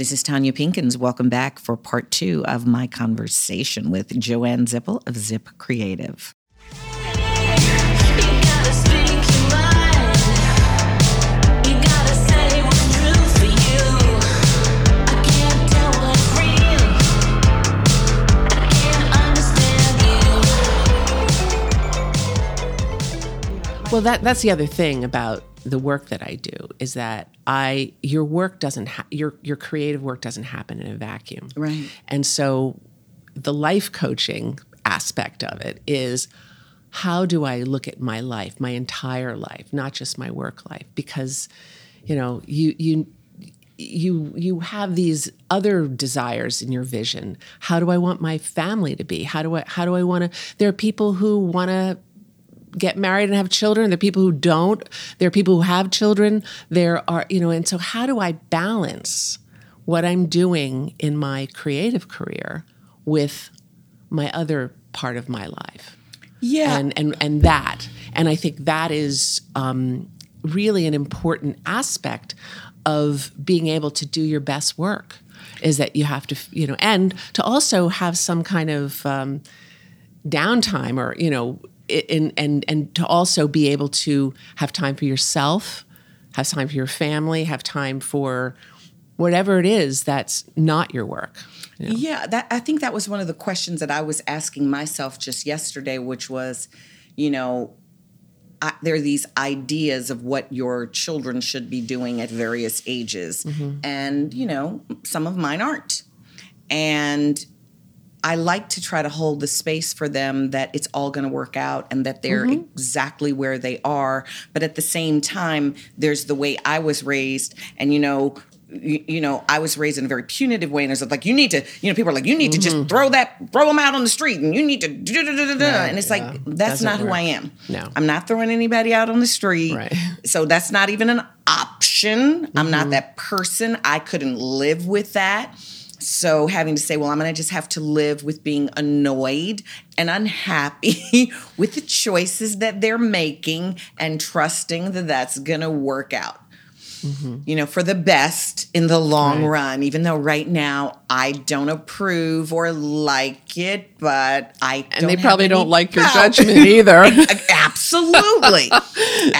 This is Tonya Pinkins. Welcome back for part two of my conversation with Joanne Zippel of Zip Creative. Well, that that's the other thing about the work that I do is that I your work doesn't ha- your your creative work doesn't happen in a vacuum. Right. And so the life coaching aspect of it is how do I look at my life, my entire life, not just my work life because you know, you you you you have these other desires in your vision. How do I want my family to be? How do I how do I want to there are people who want to get married and have children. There are people who don't. There are people who have children. There are, you know, and so how do I balance what I'm doing in my creative career with my other part of my life? Yeah. And and and that. And I think that is um, really an important aspect of being able to do your best work is that you have to, you know, and to also have some kind of um, downtime or, you know, and and and to also be able to have time for yourself, have time for your family, have time for whatever it is that's not your work. you know? Yeah, that I think that was one of the questions that I was asking myself just yesterday, which was, you know, I, there are these ideas of what your children should be doing at various ages, mm-hmm. and you know, some of mine aren't, and I like to try to hold the space for them that it's all going to work out and that they're exactly where they are. But at the same time, there's the way I was raised, and you know. You, you know, I was raised in a very punitive way, and it's like you need to. You know, people are like, you need to just throw that, throw them out on the street, and you need to, da. and it's yeah. like that's Doesn't not who. I am. No. I'm not throwing anybody out on the street. Right. So that's not even an option. I'm Mm-hmm. not that person. I couldn't live with that. So having to say, well, I'm going to just have to live with being annoyed and unhappy with the choices that they're making and trusting that that's going to work out. You know, for the best in the long Mm-hmm. Right. run, even though right now I don't approve or like it, but I And they probably don't like your judgment either. Absolutely.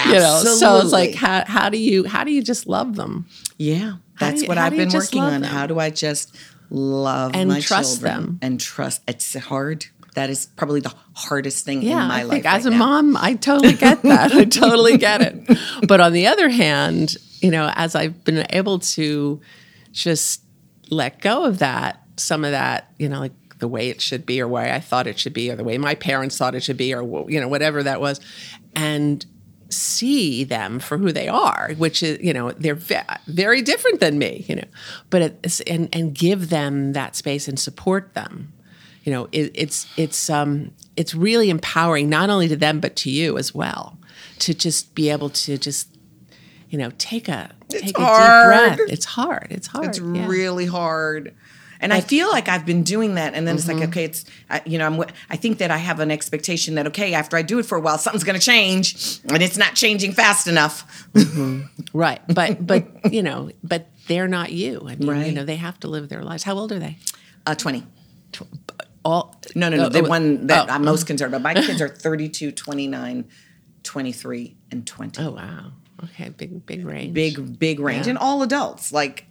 you know, so it's like how how do you how do you just love them Yeah, that's you- what I've been working on. them? How do I just love And my trust children them? and trust? It's hard. That is probably the hardest thing yeah, in my I life. think as right a now. mom, I totally get that. I totally get it. But on the other hand, you know, as I've been able to just let go of that, some of that, you know, like the way it should be, or way I thought it should be, or the way my parents thought it should be, or you know, whatever that was, and see them for who they are, which is, you know, they're ve- very different than me, you know, but it's, and and give them that space and support them. You know it, it's it's um it's really empowering not only to them but to you as well to just be able to just you know take a take a deep breath. It's hard. It's hard. It's yeah. really hard. And I feel like I've been doing that, and then it's Mm-hmm. like, okay, it's I, you know, I'm. I think that I have an expectation that okay, after I do it for a while, something's going to change, and it's not changing fast enough. right but but you know but they're not you i mean you know they have to live their lives how old are they Uh, Twenty. all No, no, no. Oh, The one that oh. I'm most concerned about. My kids are 32, 29, 23, and 20. Oh wow. Okay, big big range. Big, big range. And all adults. Like,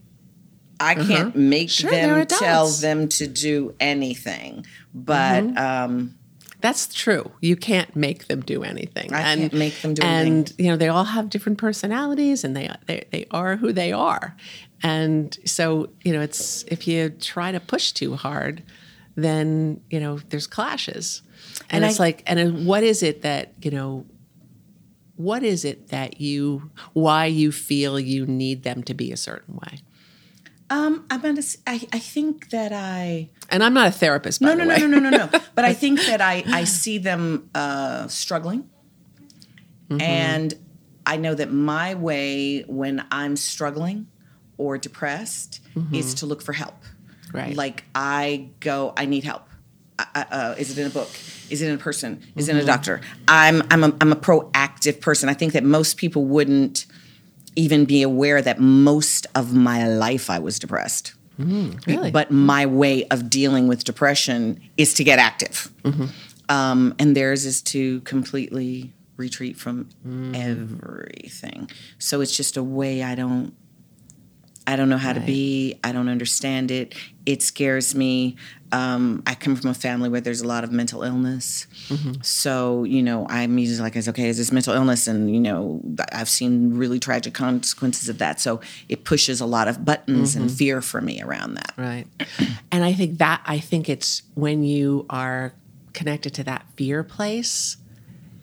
I can't Uh-huh. make Sure, them tell them to do anything. But Mm-hmm. um, That's true. You can't make them do anything. I and, can't make them do and, anything. you know, they all have different personalities and they, they they are who they are. And so, you know, it's if you try to push too hard, then, you know, there's clashes. And, And it's I- like and what is it that, you know, what is it that you why you feel you need them to be a certain way? Um, I'm gonna. I, I think that I. And I'm not a therapist, No, no, no, no, no, no, no. But I think that I I see them uh, struggling, Mm-hmm. and I know that my way when I'm struggling or depressed is to look for help. Mm-hmm. Right. Like I go, I need help. I- uh, is it in a book? Is it in a person? Is Mm-hmm. it in a doctor? I'm I'm a, I'm a proactive person. I think that most people wouldn't even be aware that most of my life I was depressed. Mm, really? But my way of dealing with depression is to get active. Mm-hmm. Um, and theirs is to completely retreat from mm. everything. So it's just a way I don't I don't know how to be. I don't understand it. It scares me. Um, I come from a family where there's a lot of mental illness. Mm-hmm. So, you know, I'm usually like, okay, is this mental illness? And, you know, I've seen really tragic consequences of that. So it pushes a lot of buttons and mm-hmm. fear for me around that. Right. And I think that I think it's when you are connected to that fear place,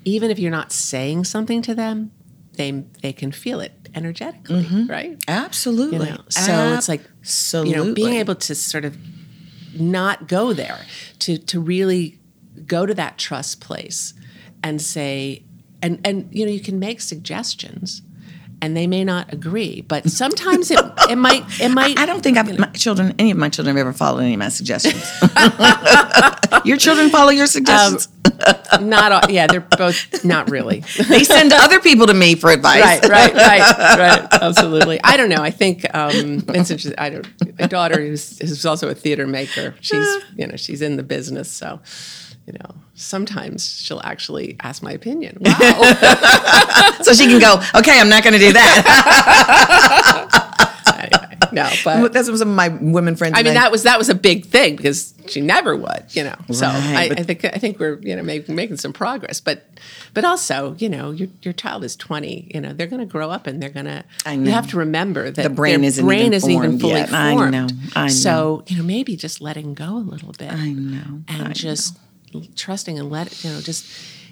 even if you're not saying something to them, they they can feel it energetically, mm-hmm. right? Absolutely. You know, so it's like Absolutely. you know being able to sort of not go there to to really go to that trust place and say and and you know you can make suggestions and they may not agree but sometimes it it might it might I don't think I've, my children, any of my children have ever followed any of my suggestions. your children follow your suggestions? Um, not all, yeah they're both not really they send other people to me for advice. right, right, right, right. Absolutely. I don't know. I think um, it's interesting. I don't. My daughter is is also a theater maker. She's you know she's in the business, so you know sometimes she'll actually ask my opinion. Wow. So she can go, okay, I'm not going to do that. anyway, no, but That's what some of my women friends. I mean that was that was a big thing because she never would, you know. So Right, I, I think I think we're you know making making some progress, but but also you know your your child is twenty, you know they're going to grow up and they're going to. You have to remember that The brain isn't brain even isn't even fully yet. I know, I know. So you know maybe just letting go a little bit. I know, and I just trusting and let it you know just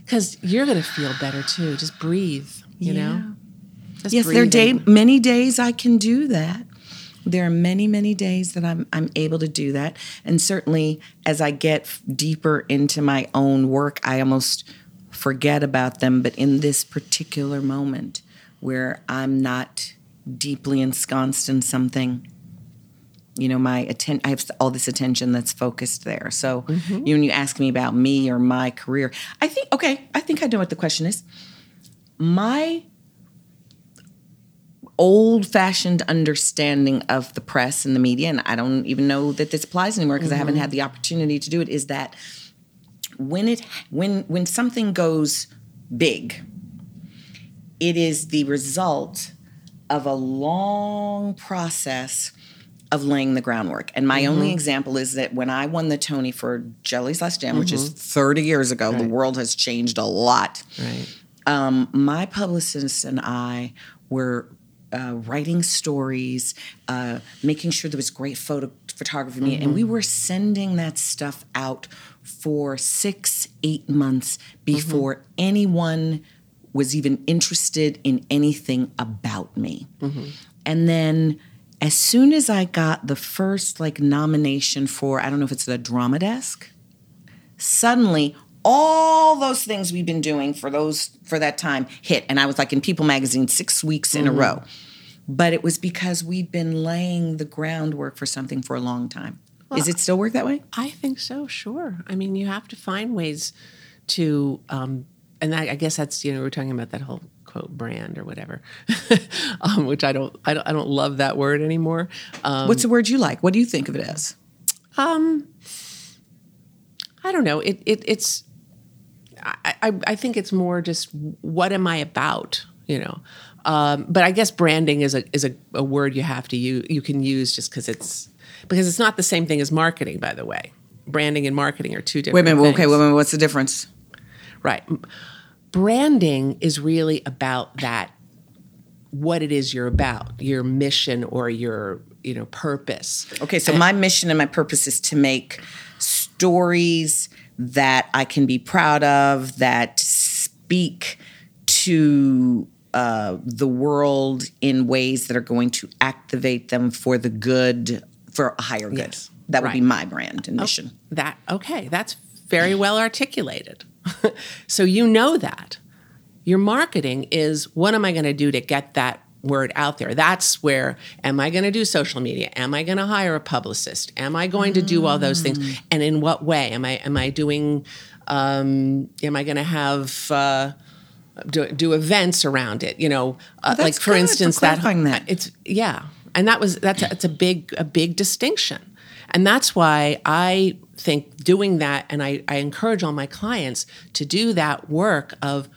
because you're going to feel better too. Just breathe, you know. Just yes, there are day, many days I can do that. There are many, many days that I'm I'm able to do that, and certainly as I get deeper into my own work, I almost forget about them. But in this particular moment, where I'm not deeply ensconced in something, you know, my atten- I have all this attention that's focused there. So, Mm-hmm. you know, when you ask me about me or my career, I think okay, I think I know what the question is. My old fashioned understanding of the press and the media, and I don't even know that this applies anymore because I haven't mm-hmm. had the opportunity to do it, is that when it when when something goes big, it is the result of a long process of laying the groundwork. And my only mm-hmm. example is that when I won the Tony for Jelly's Last Jam, which is mm-hmm. 30 years ago, the world has changed a lot. Right. um, my publicist and I were uh, writing stories, uh, making sure there was great photo photography, me, and we were sending that stuff out for six, eight months before anyone was even interested in anything about me. And then as soon as I got the first like nomination for, I don't know if it's the drama desk, suddenly all those things we've been doing for those for that time hit and i was like in people magazine six weeks in a row but it was because we'd been laying the groundwork for something for a long time is it still work that way I think so. Sure. I mean, you have to find ways to, um, and I, I guess that's you know we're talking about that whole quote brand or whatever, um, which I don't, I don't I don't love that word anymore. Um, what's the word you like what do you think of it as Um, I don't know. It, it it's I, I I think it's more just what am I about, you know. Um, but I guess branding is a is a, a word you have to use you can use just because it's because it's not the same thing as marketing. By the way, branding and marketing are two different. Wait a minute. things. Okay. Wait a minute. What's the difference? Right. Branding is really about that what it is you're about, your mission or your, you know, purpose. Okay, so my mission and my purpose is to make stories that I can be proud of, that speak to uh, the world in ways that are going to activate them for the good, for a higher good. Yes, That would be my brand and mission. That okay, that's very well articulated. so you know that. Your marketing is what am I going to do to get that word out there? That's where am I going to do social media? Am I going to hire a publicist? Am I going to do all those things? And in what way? Am I am I doing um, am I going to have uh, do, do events around it? You know, uh, that's like for instance, that, that. it's yeah, and that was that's a, it's a big a big distinction, and that's why I think doing that, and I, I encourage all my clients to do that work of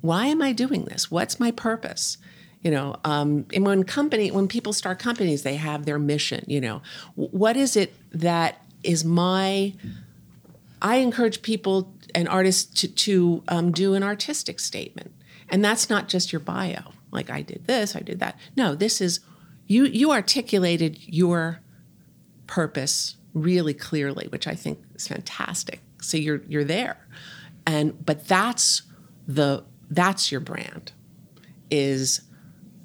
why am I doing this? What's my purpose? You know, um, and when company when people start companies, they have their mission. You know, what is it that is my I encourage people and artists to, to um, do an artistic statement. And that's not just your bio, like I did this, I did that. No, this is you you articulated your purpose really clearly, which I think is fantastic. So you're you're there. And but that's the that's your brand is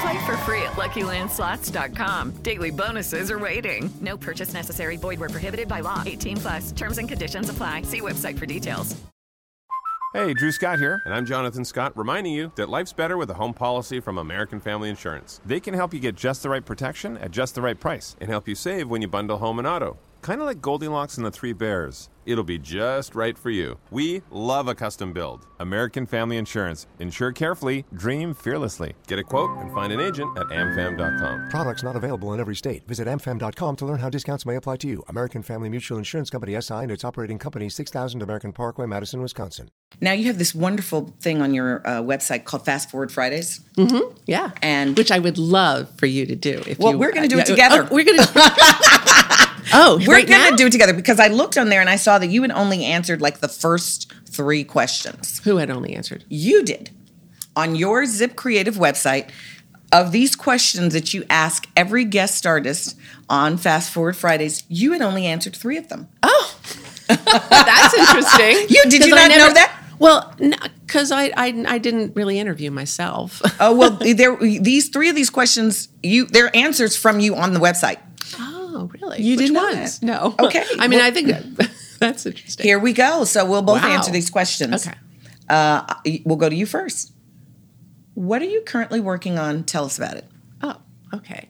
Play for free at LuckyLandSlots.com. Daily bonuses are waiting. No purchase necessary. Void where prohibited by law. 18 plus. Terms and conditions apply. See website for details. Hey, Drew Scott here, and I'm Jonathan Scott, reminding you that life's better with a home policy from American Family Insurance. They can help you get just the right protection at just the right price and help you save when you bundle home and auto. Kind of like Goldilocks and the Three Bears. It'll be just right for you. We love a custom build. American Family Insurance. Insure carefully, dream fearlessly. Get a quote and find an agent at amfam.com. Products not available in every state. Visit amfam.com to learn how discounts may apply to you. American Family Mutual Insurance Company SI and its operating company 6000 American Parkway, Madison, Wisconsin. Now you have this wonderful thing on your uh, website called Fast Forward Fridays. Mm-hmm. Yeah, and which I would love for you to do. If Well, you, we're going to do uh, it together. Oh, we're going to. oh, we're right going now? to do it together because I looked on there and I saw that you had only answered like the first three questions. Who had only answered? You did. On your Zip Creative website, of these questions that you ask every guest artist on Fast Forward Fridays, you had only answered three of them. Oh, that's interesting. You did you not know that? Well, because I, I I didn't really interview myself. Oh well, there these three of these questions you they're answers from you on the website. Oh, really? You Which did that? No. Okay. I mean, Well- I think that, that's interesting. Here we go. So we'll both Wow. answer these questions. Okay. Uh, we'll go to you first. What are you currently working on? Tell us about it. Oh, okay.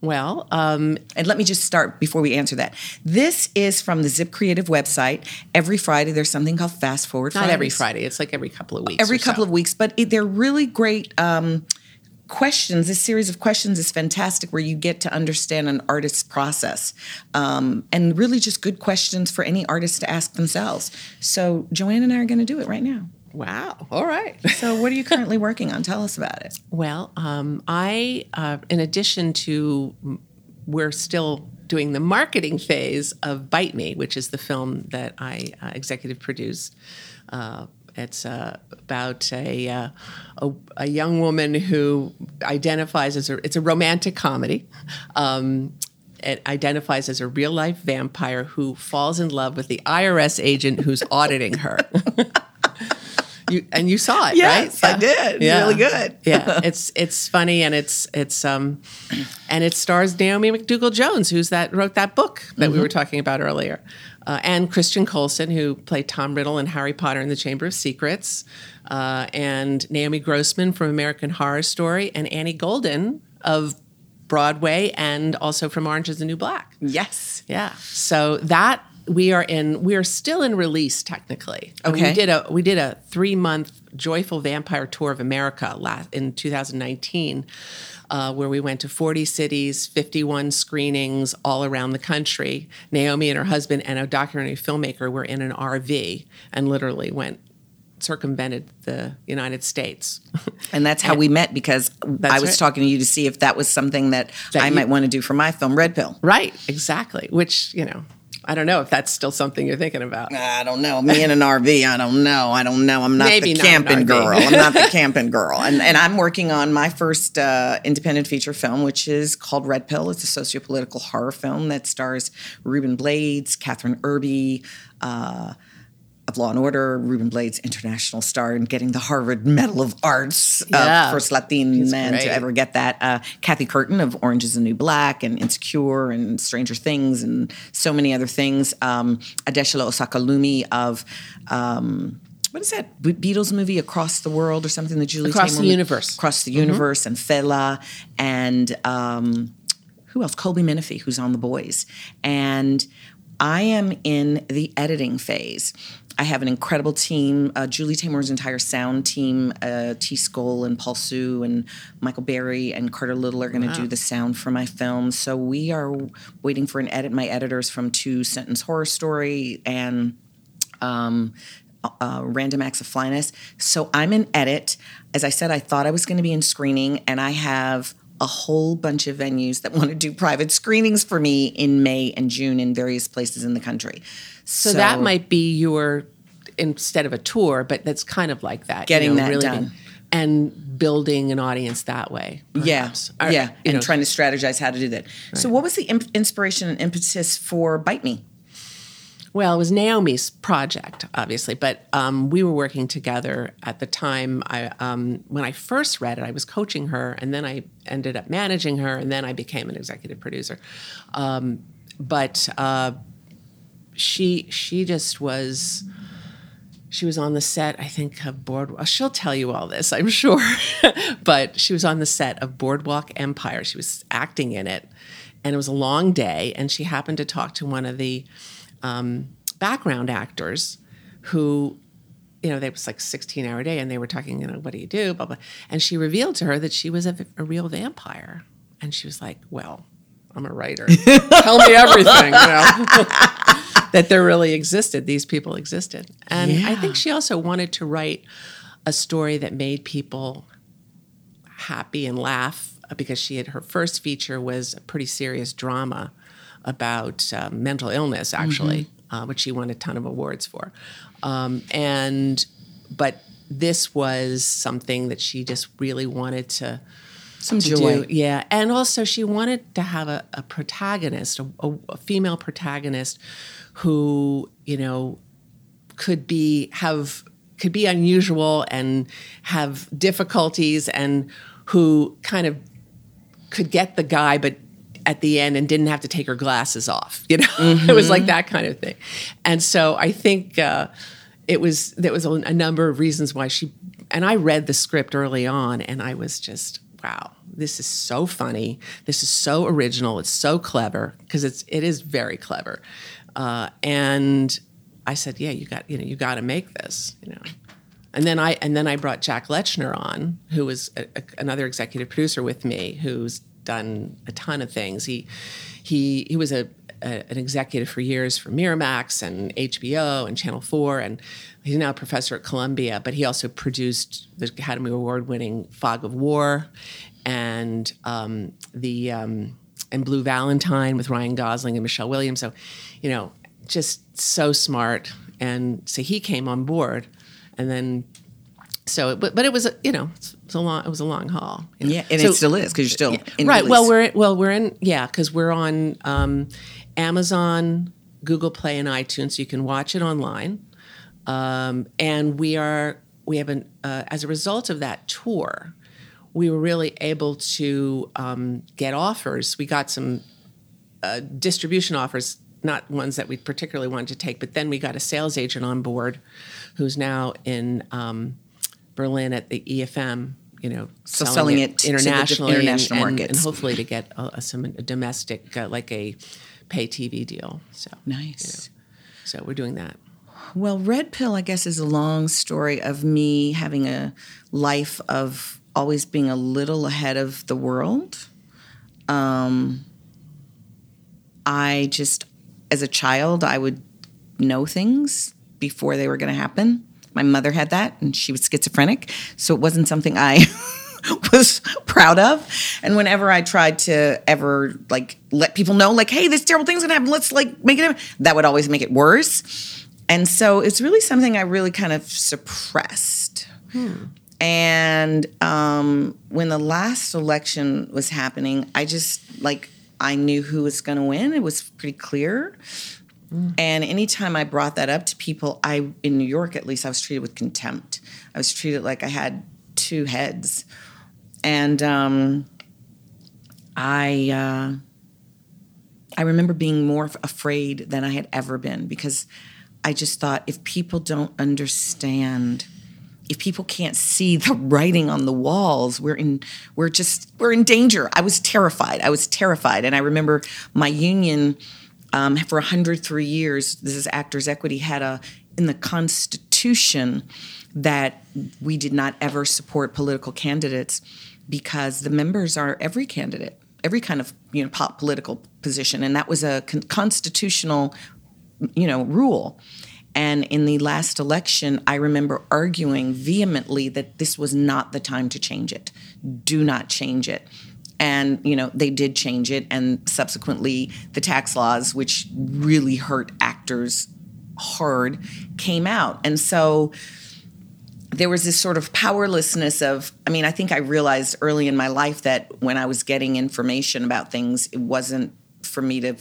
Well, um, and let me just start before we answer that. This is from the Zip Creative website. Every Friday, there's something called Fast Forward. Not every Friday. It's like every couple of weeks. Every or so. couple of weeks, but it, they're really great um, questions. This series of questions is fantastic, where you get to understand an artist's process, um, and really just good questions for any artist to ask themselves. So Joanne and I are going to do it right now. Wow. All right. So, what are you currently working on? Tell us about it. Well, um, I, uh, in addition to, we're still doing the marketing phase of Bite Me, which is the film that I uh, executive produced. Uh, it's uh, about a, uh, a a young woman who identifies as a it's a romantic comedy. Um, it identifies as a real life vampire who falls in love with the IRS agent who's auditing her. You, and you saw it, Yes, right? I did. It's really good. yeah, it's it's funny and it's it's um, and it stars Naomi McDougall Jones, who's that wrote that book that we Mhm. were talking about earlier. Uh, and Christian Coulson, who played Tom Riddle in Harry Potter and the Chamber of Secrets, uh, and Naomi Grossman from American Horror Story, and Annie Golden of Broadway, and also from Orange Is the New Black. Yes. Yeah. So that we are in we are still in release technically And Okay. we did a we did a three month joyful vampire tour of america last in 2019 uh, where we went to 40 cities 51 screenings all around the country naomi and her husband and a documentary filmmaker were in an rv and literally went circumvented the united states And that's how we met because I was right. talking to you to see if that was something that, That I you- might want to do for my film, Red Pill. right exactly which you know i don't know if that's still something you're thinking about I don't know. Me in an RV, I don't know. I don't know. I'm not Maybe the camping girl. I'm not the camping girl. And, and I'm working on my first uh, independent feature film, which is called Red Pill. It's a sociopolitical horror film that stars Ruben Blades, Kathryn Erbe, uh, of Law and Order, Ruben Blades, international star, and getting the Harvard Medal of Arts, Yeah. uh, first Latin man great. to ever get that. Uh, Kathy Curtin of Orange is the New Black and Insecure and Stranger Things and so many other things. Um, Adesola Osakalumi of. Um, what is that Be- Beatles movie Across the World or something? The Julie Across Taymor the Universe. Across the Mhm. Universe and Fela and um, who else? Colby Minifie, who's on The Boys. And I am in the editing phase. I have an incredible team. Uh, Julie Taymor's entire sound team, uh, T. Skoll and Paul Sue and Michael Berry and Carter Little are going to Wow. do the sound for my film. So we are waiting for an edit. My editors from Two Sentence Horror Story and um, uh, Random Acts of Flyness. So I'm in edit. As I said, I thought I was going to be in screening, and I have a whole bunch of venues that want to do private screenings for me in May and June in various places in the country. So, that might be your instead of a tour, but that's kind of like that. Getting that done. being- and building an audience that way. Yeah. Or, yeah, and know, trying to strategize how to do that. So, what was the imp- inspiration and impetus for Bite Me? Well, it was Naomi's project, obviously, but um, we were working together at the time. I um, when I first read it, I was coaching her, and then I ended up managing her, and then I became an executive producer. Um, but uh, she she just was. She was on the set, I think, of Boardwalk. She'll tell you all this, I'm sure. but she was on the set of Boardwalk Empire. She was acting in it, and it was a long day. And she happened to talk to one of the um, background actors who you know, they was like 16 hour day and they were talking, you know, what do you do? Blah, blah. And she revealed to her that she was a, a real vampire. And she was like, well, I'm a writer. Tell me everything, you know, that there really existed. These people existed. And I think she also wanted to write a story that made people happy and laugh uh, because she had her first feature was a pretty serious drama about uh, mental illness actually uh, which she won a ton of awards for um, and but this was something that she just really wanted to Some to joy. do. yeah and also she wanted to have a, a protagonist a, a, a female protagonist who you know could be have could be unusual and have difficulties and who kind of could get the guy but at the end and didn't have to take her glasses off you know? It was like that kind of thing. And so i think uh, it was there was a, a number of reasons why she and i read the script early on and i was just wow this is so funny. This is so original. It's so clever because it's it is very clever. Uh, and i said yeah you got you know you got to make this you know? And then I and then I brought Jack Lechner on, who was a, a, another executive producer with me, who's done a ton of things. He he he was a, a an executive for years for Miramax and HBO and Channel Four, and he's now a professor at Columbia. But he also produced the Academy Award winning Fog of War, and um, the um, and Blue Valentine with Ryan Gosling and Michelle Williams. So, you know, just so smart. And so he came on board and then so it, but but it was a, you know it was a long it was a long haul you know. Yeah, and So- it still is because you're still in right well we're well we're in yeah because we're on um, amazon google play and itunes so you can watch it online um, and we are we have an uh, as a result of that tour we were really able to um, get offers we got some uh, distribution offers not ones that we particularly wanted to take. But then we got a sales agent on board, who's now in um, Berlin at the EFM. You know, So selling it to the internationally, international and, and- markets. and hopefully to get uh, some domestic, uh, like a pay TV deal. So Nice. so we're doing that. Well, Red Pill, I guess, is a long story of me having a life of always being a little ahead of the world. Um, I just, as a child, I would know things before they were going to happen. My mother had that, and she was schizophrenic, so it wasn't something I was proud of. And whenever I tried to ever like let people know, like, hey, this terrible thing's gonna happen, let's like make it happen, that would always make it worse. And so it's really something I really kind of suppressed. And um, when the last election was happening, I just like I knew who was to win. It was pretty clear. And anytime I brought that up to people, I in New York at least, I was treated with contempt. I was treated like I had two heads, and um, I uh, I remember being more afraid than I had ever been because I just thought if people don't understand if people can't see the writing on the walls we're in we're just we're in danger. I was terrified. I was terrified. And i remember my union um, for 103 years this is actors equity had a in the constitution that we did not ever support political candidates because the members are every candidate every kind of you know pop political position and that was a con- constitutional you know rule and in the last election, I remember arguing vehemently that this was not the time to change it. Do not change it. And, you know, they did change it. And subsequently, the tax laws, which really hurt actors hard, came out. And so there was this sort of powerlessness of, I mean, I think I realized early in my life that when I was getting information about things, it wasn't for me to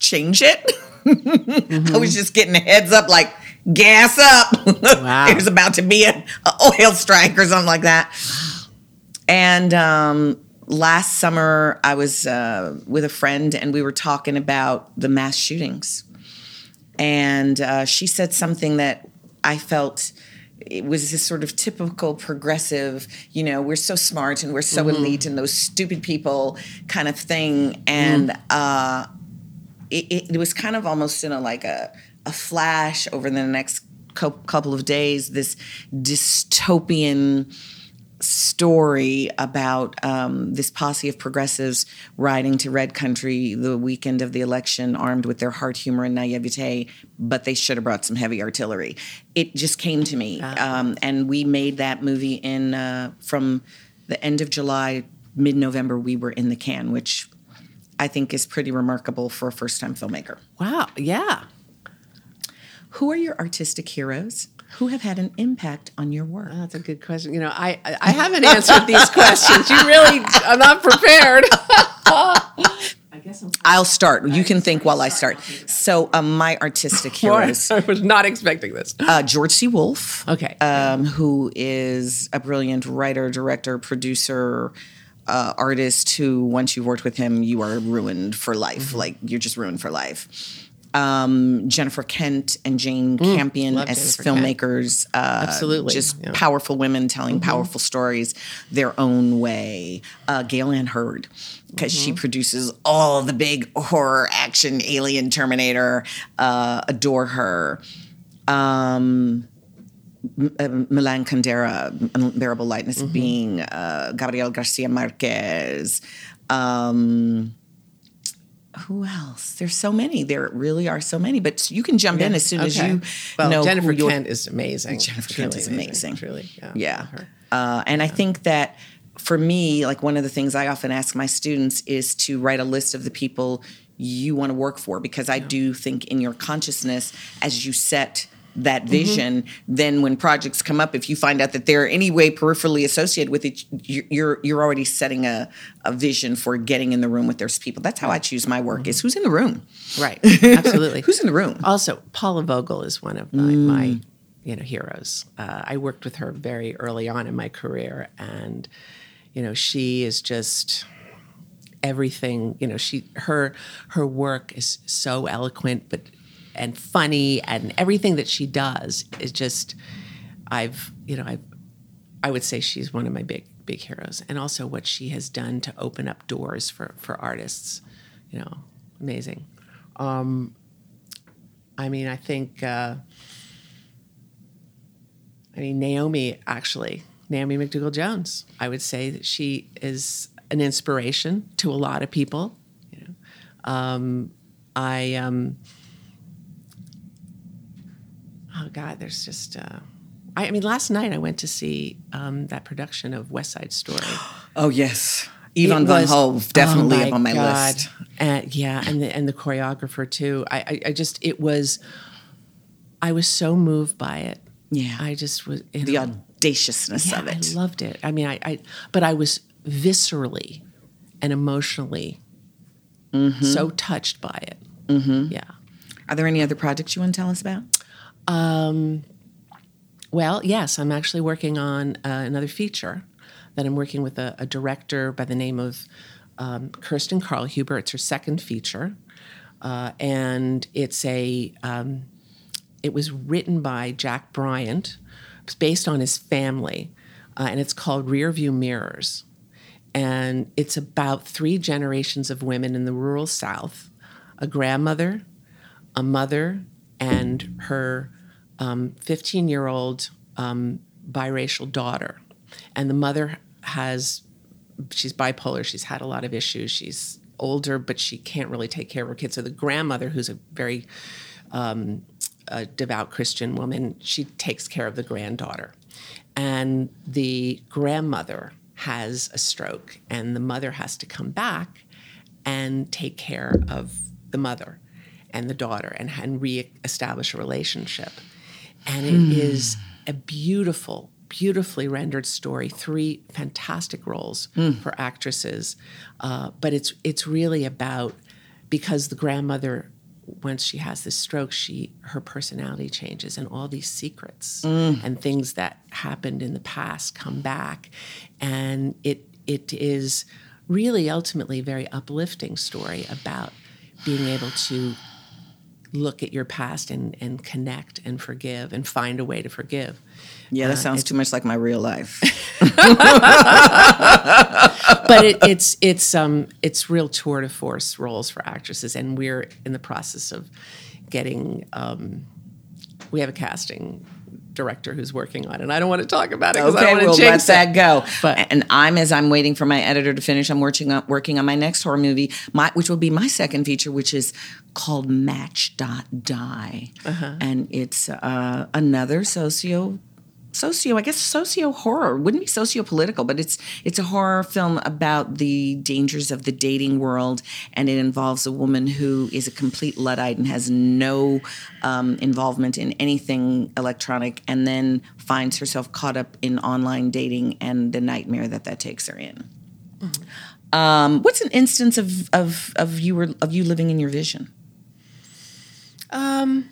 change it. I was just getting a heads up, like gas up. There's about to be an oil strike or something like that. And um, last summer, I was uh, with a friend, and we were talking about the mass shootings. And uh, she said something that I felt it was this sort of typical progressive, you know, we're so smart and we're so Mhm. elite and those stupid people kind of thing. And uh, it, it, was kind of almost in a like a, a flash over the next cou- couple of days, this dystopian story about um, this posse of progressives riding to red country the weekend of the election armed with their heart humor and naivete but they should have brought some heavy artillery. It just came to me. Um, and we made that movie in uh, from the end of july mid-november we were in the can which i think is pretty remarkable for a first-time filmmaker. Wow. Yeah. who are your artistic heroes who have had an impact on your work that's a good question you know i i I haven't answered these questions you really I'm not prepared I guess I'll start. You can think while I start. So, um, my artistic heroes. I was not expecting this. Uh, George C. Wolfe. Okay. Um, who is a brilliant writer, director, producer, uh, artist who, once you've worked with him, you are ruined for life. Mm-hmm. Like, you're just ruined for life. Um, Jennifer Kent and Jane Mm, Campion as Jennifer filmmakers. Uh, Absolutely, Just yeah. powerful women telling Mhm. powerful stories their own way. Uh, Gale Anne Hurd, because she Mhm. produces all the big horror, action, alien, Terminator. Uh, adore her. Um, uh, Milan Kundera, Unbearable Lightness of Being, uh, Gabriel Garcia Marquez. Um, who else? There's so many. There really are so many, but you can jump in as soon as you Well, know. Jennifer Kent is amazing. Jennifer Truly Kent is amazing. Truly, yeah. Yeah. Uh, and I think that for me, like one of the things I often ask my students is to write a list of the people you want to work for, because I do think in your consciousness, as you set that mm-hmm. vision, then when projects come up, if you find out that they're any way peripherally associated with it, you- you're you're already setting a, a vision for getting in the room with those people. That's how I choose my work: is mm-hmm. who's in the room. Right. Absolutely. Who's in the room? Also, Paula Vogel is one of my, my mm. you know, heroes. Uh, I worked with her very early on in my career, and you know, she is just everything. You know, she her her work is so eloquent, but and funny, and everything that she does is just. I've you know I, I would say she's one of my big big heroes, and also what she has done to open up doors for for artists. You know, amazing. Um, I mean, I think. Uh, I mean, Naomi actually, Naomi McDougall Jones. I would say that she is an inspiration to a lot of people. You know, um, I um, oh god, there's just. Uh, I, I mean, last night I went to see um, that production of West Side Story. Oh yes, Ivo Van Hove definitely oh my up on my God. list. And, yeah, and the and the choreographer too. I, I I just it was. I was so moved by it. Yeah, I just was you The audaciousness yeah, of it. I loved it. I mean, I, I but I was viscerally and emotionally Mhm. so touched by it. Mm-hmm. Yeah. Are there any other projects you want to tell us about? Um, well, yes, I'm actually working on uh, another feature that I'm working with a, a director by the name of um, Kirsten Carlhuber. It's her second feature, uh, and it's a. Um, it was written by Jack Bryant. It's based on his family, uh, and it's called Rear View Mirrors. And it's about three generations of women in the rural South a grandmother, a mother, and her 15 year old um, biracial daughter. And the mother has, she's bipolar, she's had a lot of issues. She's older, but she can't really take care of her kids. So the grandmother, who's a very um, a devout Christian woman, she takes care of the granddaughter. And the grandmother has a stroke, and the mother has to come back and take care of the mother and the daughter and, and re-establish a relationship. And it is Hmm. a beautiful, beautifully rendered story. Three fantastic roles Hmm. for actresses, uh, but it's it's really about because the grandmother, once she has this stroke, she her personality changes, and all these secrets Mm. and things that happened in the past come back, and it it is really ultimately a very uplifting story about being able to look at your past and, and connect and forgive and find a way to forgive. Yeah, that Uh, sounds too much like my real life. but it, it's it's um it's real tour de force roles for actresses, and we're in the process of getting. Um, we have a casting director who's working on it. And I don't want to talk about it because I Okay, don't want we'll to let that it. go. But and I'm as I'm waiting for my editor to finish. I'm working on working on my next horror movie, my, which will be my second feature, which is called Match Dot Die, Uh-huh. and it's uh, another socio. Socio, I guess socio horror wouldn't be socio political, but it's it's a horror film about the dangers of the dating world, and it involves a woman who is a complete luddite and has no um, involvement in anything electronic, and then finds herself caught up in online dating and the nightmare that that takes her in. Um, what's an instance of of of you were of you living in your vision? Um,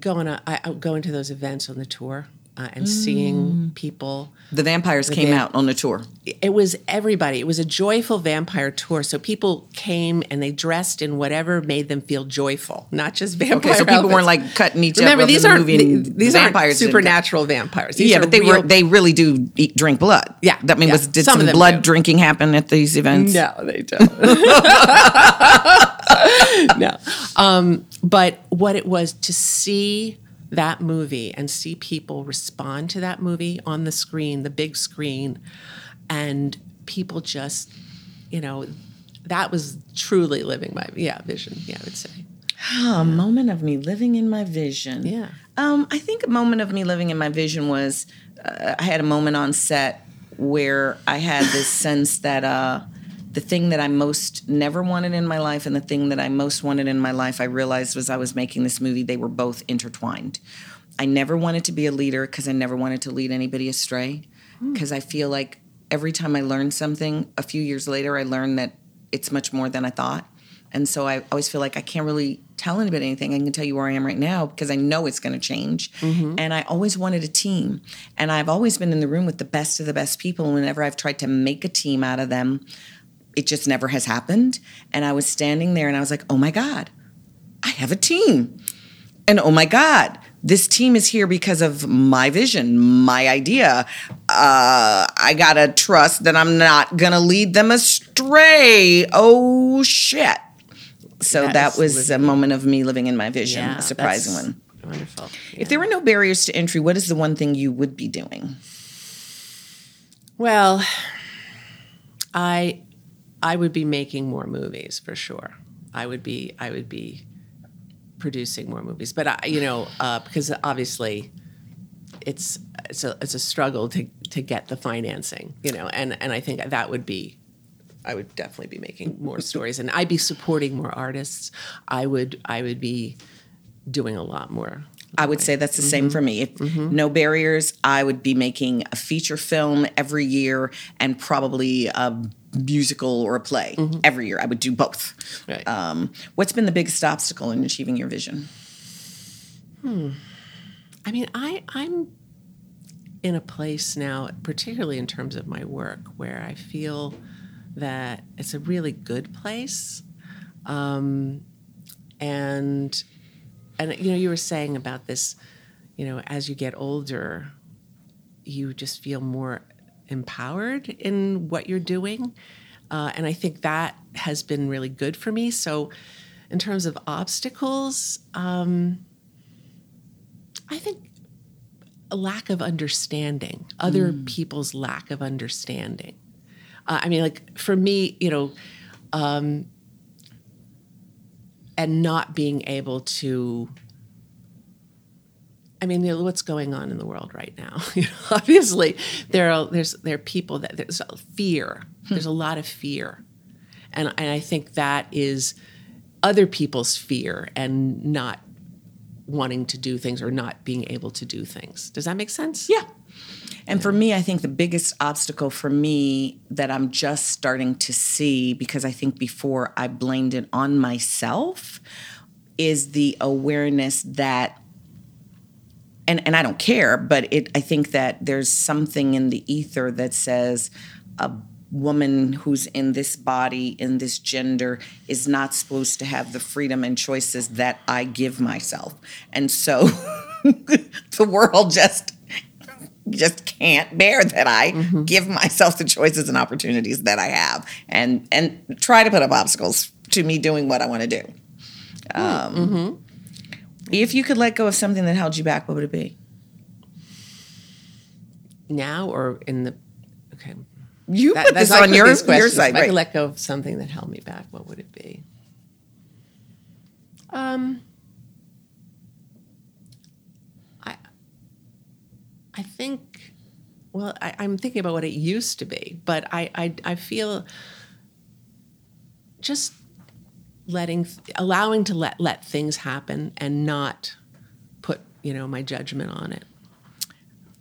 going to, I, I- going to those events on the tour uh, and seeing people. The vampires The came van- out on the tour. It was everybody. It was a joyful vampire tour. So people came and they dressed in whatever made them feel joyful, not just vampire. Okay, so people outfits. weren't like cutting each Remember, other. up these the aren't movie these aren't vampires didn't- supernatural vampires. These yeah, are but they real- were they really do eat, drink blood. Yeah, that mean yeah. was did Some some, blood do. drinking happen at these events? No, they don't. no. Um, but what it was to see that movie and see people respond to that movie on the screen, the big screen, and people just, you know, that was truly living my yeah vision. Yeah, I would say. Ah, a moment of me living in my vision. Yeah. Um, I think a moment of me living in my vision was uh, I had a moment on set where I had this sense that uh, the thing that I most never wanted in my life and the thing that I most wanted in my life, I realized was I was making this movie, they were both intertwined. I never wanted to be a leader because I never wanted to lead anybody astray. Hmm. Because I feel like every time I learn something, a few years later, I learn that it's much more than I thought. And so I always feel like I can't really tell anybody anything. I can tell you where I am right now because I know it's going to change. Mm-hmm. And I always wanted a team. And I've always been in the room with the best of the best people. And whenever I've tried to make a team out of them, it just never has happened. And I was standing there and I was like, oh my God, I have a team. And oh my God, this team is here because of my vision, my idea. Uh, I gotta trust that I'm not gonna lead them astray. Oh shit. So That that, was a moment of me living in my vision, Yeah, a surprising one. Wonderful. If there were no barriers to entry, what is the one thing you would be doing? Well, I I would be making more movies for sure. I would be I would be producing more movies, but I, you know, uh, because obviously it's it's a it's a struggle to to get the financing, you know, and and I think that would be. I would definitely be making more stories, and I'd be supporting more artists. I would, I would be doing a lot more. I would say that's the same mm-hmm. for me. If mm-hmm. no barriers, I would be making a feature film every year and probably a musical or a play every year. I would do both. Right. Um, what's been the biggest obstacle in achieving your vision? Hmm. I mean, I I'm in a place now, particularly in terms of my work, where I feel that it's a really good place, um, and and you know, you were saying about this, you know, as you get older, you just feel more empowered in what you're doing, uh, and I think that has been really good for me. So, in terms of obstacles. Um, I think a lack of understanding, other people's lack of understanding. Uh, I mean, like for me, you know, um, and not being able to. I mean, you know, what's going on in the world right now? You know, obviously, there are there's there are people that there's fear. Hmm. There's a lot of fear, and and I think that is other people's fear and not wanting to do things or not being able to do things. Does that make sense? Yeah. And for me, I think the biggest obstacle for me that I'm just starting to see, because I think before I blamed it on myself, is the awareness that, and, and I don't care, but it I think that there's something in the ether that says a woman who's in this body, in this gender, is not supposed to have the freedom and choices that I give myself. And so the world just just can't bear that I give myself the choices and opportunities that I have and and try to put up obstacles to me doing what I want to do. Um, If you could let go of something that held you back, what would it be? Now or in the okay. You That- put that's this on your, your site, If I could let go of something that held me back, what would it be? Um, I, I think, well, I, I'm thinking about what it used to be, but I, I, I feel just letting, allowing to let let things happen and not put, you know, my judgment on it.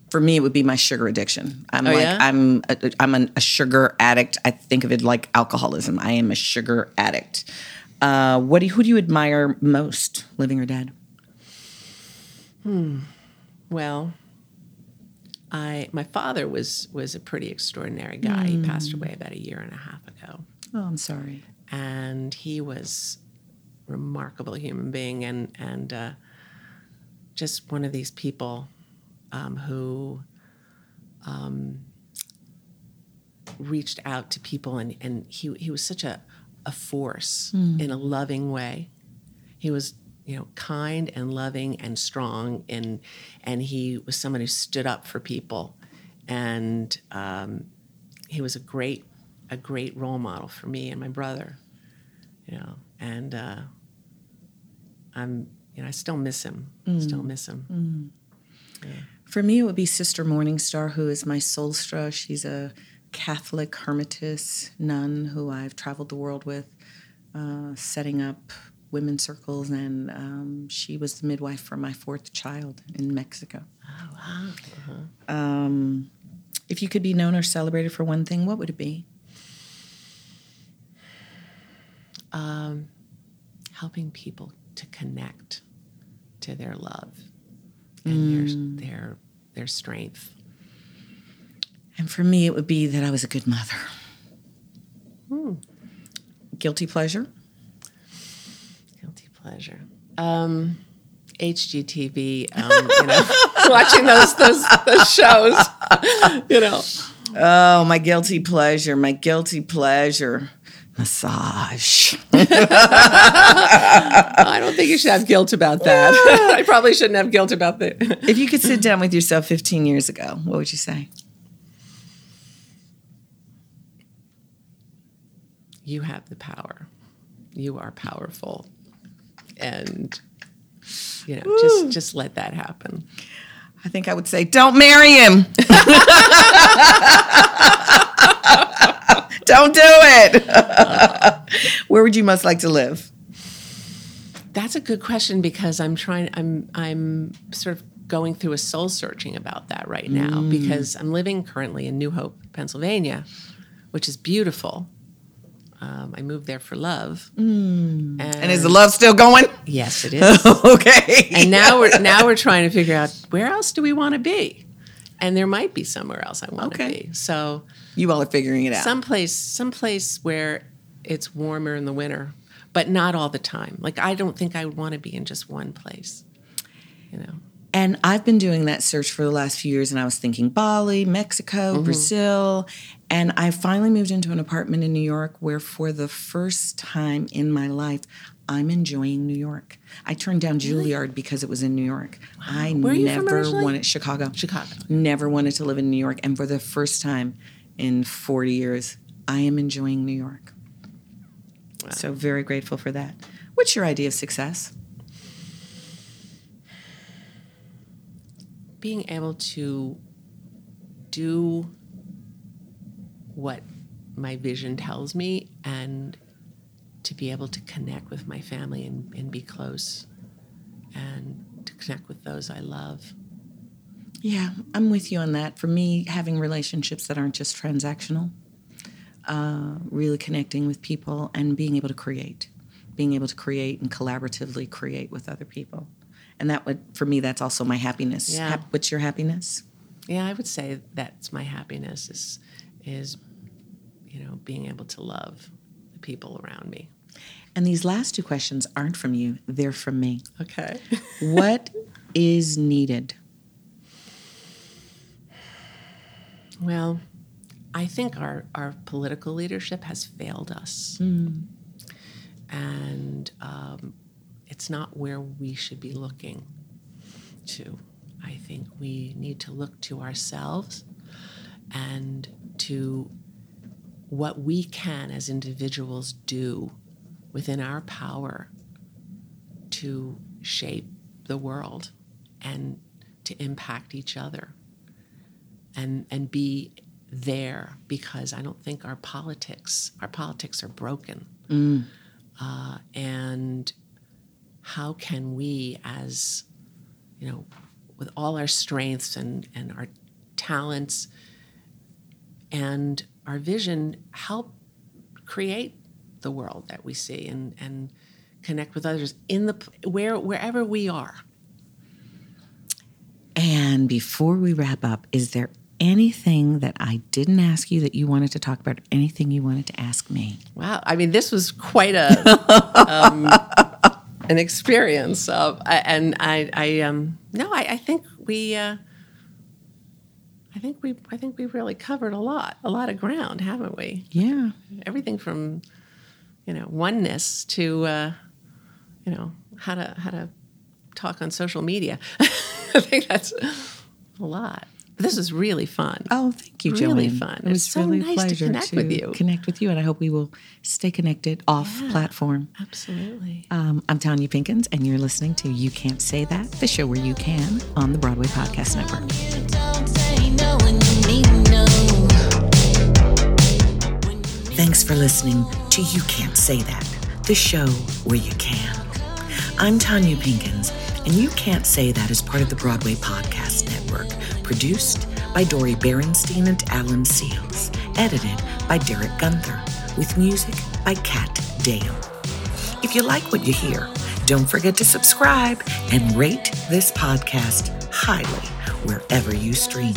For me, it would be my sugar addiction. I'm Oh, like yeah? I'm a, I'm an, a sugar addict. I think of it like alcoholism. I am a sugar addict. Uh, what do you, who do you admire most, living or dead? Hmm. Well, I my father was was a pretty extraordinary guy. He passed away about a year and a half ago, Oh, I'm sorry. And he was a remarkable human being and and uh, just one of these people um, who um, reached out to people and and he he was such a a force Mm. in a loving way. He was you know kind and loving and strong and and he was someone who stood up for people and um, he was a great a great role model for me and my brother you know and uh, i'm you know i still miss him still Mm. miss him Mm. For me, it would be Sister Morningstar, who is my soulstra. She's a Catholic hermitess nun who I've traveled the world with, uh, setting up women's circles, and um, she was the midwife for my fourth child in Mexico. oh wow uh-huh. Um, if you could be known or celebrated for one thing, what would it be? Um, helping people to connect to their love and their their their strength And for me, it would be that I was a good mother. Hmm. Guilty pleasure? Guilty pleasure. Um, HGTV, um, you know, watching those, those those shows, you know. Oh, my guilty pleasure, my guilty pleasure. Massage. I don't think you should have guilt about that. I probably shouldn't have guilt about that. if you could sit down with yourself 15 years ago, what would you say? You have the power. You are powerful. And you know, just just let that happen. I think I would say, don't marry him. Don't do it. Where would you most like to live? That's a good question because I'm trying I'm I'm sort of going through a soul searching about that right now Mm. because I'm living currently in New Hope, Pennsylvania, which is beautiful. Um, I moved there for love. And, is the love still going? Yes, it is. okay. And now we're now we're trying to figure out where else do we want to be, and there might be somewhere else I want to Okay. be. So You all are figuring it out. someplace someplace where it's warmer in the winter, but not all the time. Like I don't think I would want to be in just one place. You know. And I've been doing that search for the last few years, and I was thinking Bali, Mexico, Mhm. Brazil. And I finally moved into an apartment in New York where, for the first time in my life, I'm enjoying New York. I turned down Juilliard because it was in New York. I are you never wanted Chicago. Chicago. Never wanted to live in New York. And for the first time in 40 years, I am enjoying New York. So, very grateful for that. What's your idea of success? being able to do what my vision tells me and to be able to connect with my family and, and be close and to connect with those I love. Yeah, I'm with you on that. For me, having relationships that aren't just transactional, uh, really connecting with people and being able to create, being able to create and collaboratively create with other people. And that would, for me, that's also my happiness. Yeah. Hap- what's your happiness? Yeah, I would say that's my happiness is is you know being able to love the people around me. And these last two questions aren't from you, they're from me. Okay. what is needed? Well, I think our, our political leadership has failed us. Mm. And um, it's not where we should be looking to. I think we need to look to ourselves and to what we can as individuals do within our power to shape the world and to impact each other and and be there because I don't think our politics our politics are broken. Mm. Uh, and how can we, as you know, with all our strengths and and our talents and our vision, help create the world that we see and and connect with others in the where wherever we are. And before we wrap up, is there anything that I didn't ask you that you wanted to talk about, anything you wanted to ask me? Wow, I mean, this was quite a um, an experience. Of, and I, I um, no, I, I think we, uh, I think we, I think we really covered a lot, a lot of ground, haven't we? Yeah. Everything from, you know, oneness to, uh, you know, how to how to talk on social media. I think that's a lot. This was really fun. Oh, thank you, Really fun. It was It's so really nice a to pleasure connect with you. Connect with you, and I hope we will stay connected off platform. Absolutely. Um, I'm Tonya Pinkins, and you're listening to You Can't Say That, the show where you can on the Broadway Podcast Network. Thanks for listening to You Can't Say That, the show where you can. I'm Tonya Pinkins, and You Can't Say That is part of the Broadway Podcast produced by Dori Berinstein and Alan Seales, edited by Derek Gunther, with music by Kat Dale. If you like what you hear, don't forget to subscribe and rate this podcast highly wherever you stream.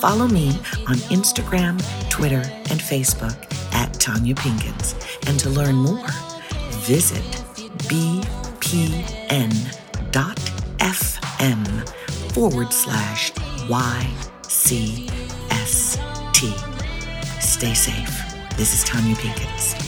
Follow me on Instagram, Twitter, and Facebook at Tonya Pinkins. And to learn more, visit bpn.fm forward slash YCST. Stay safe. This is Tonya Pinkins.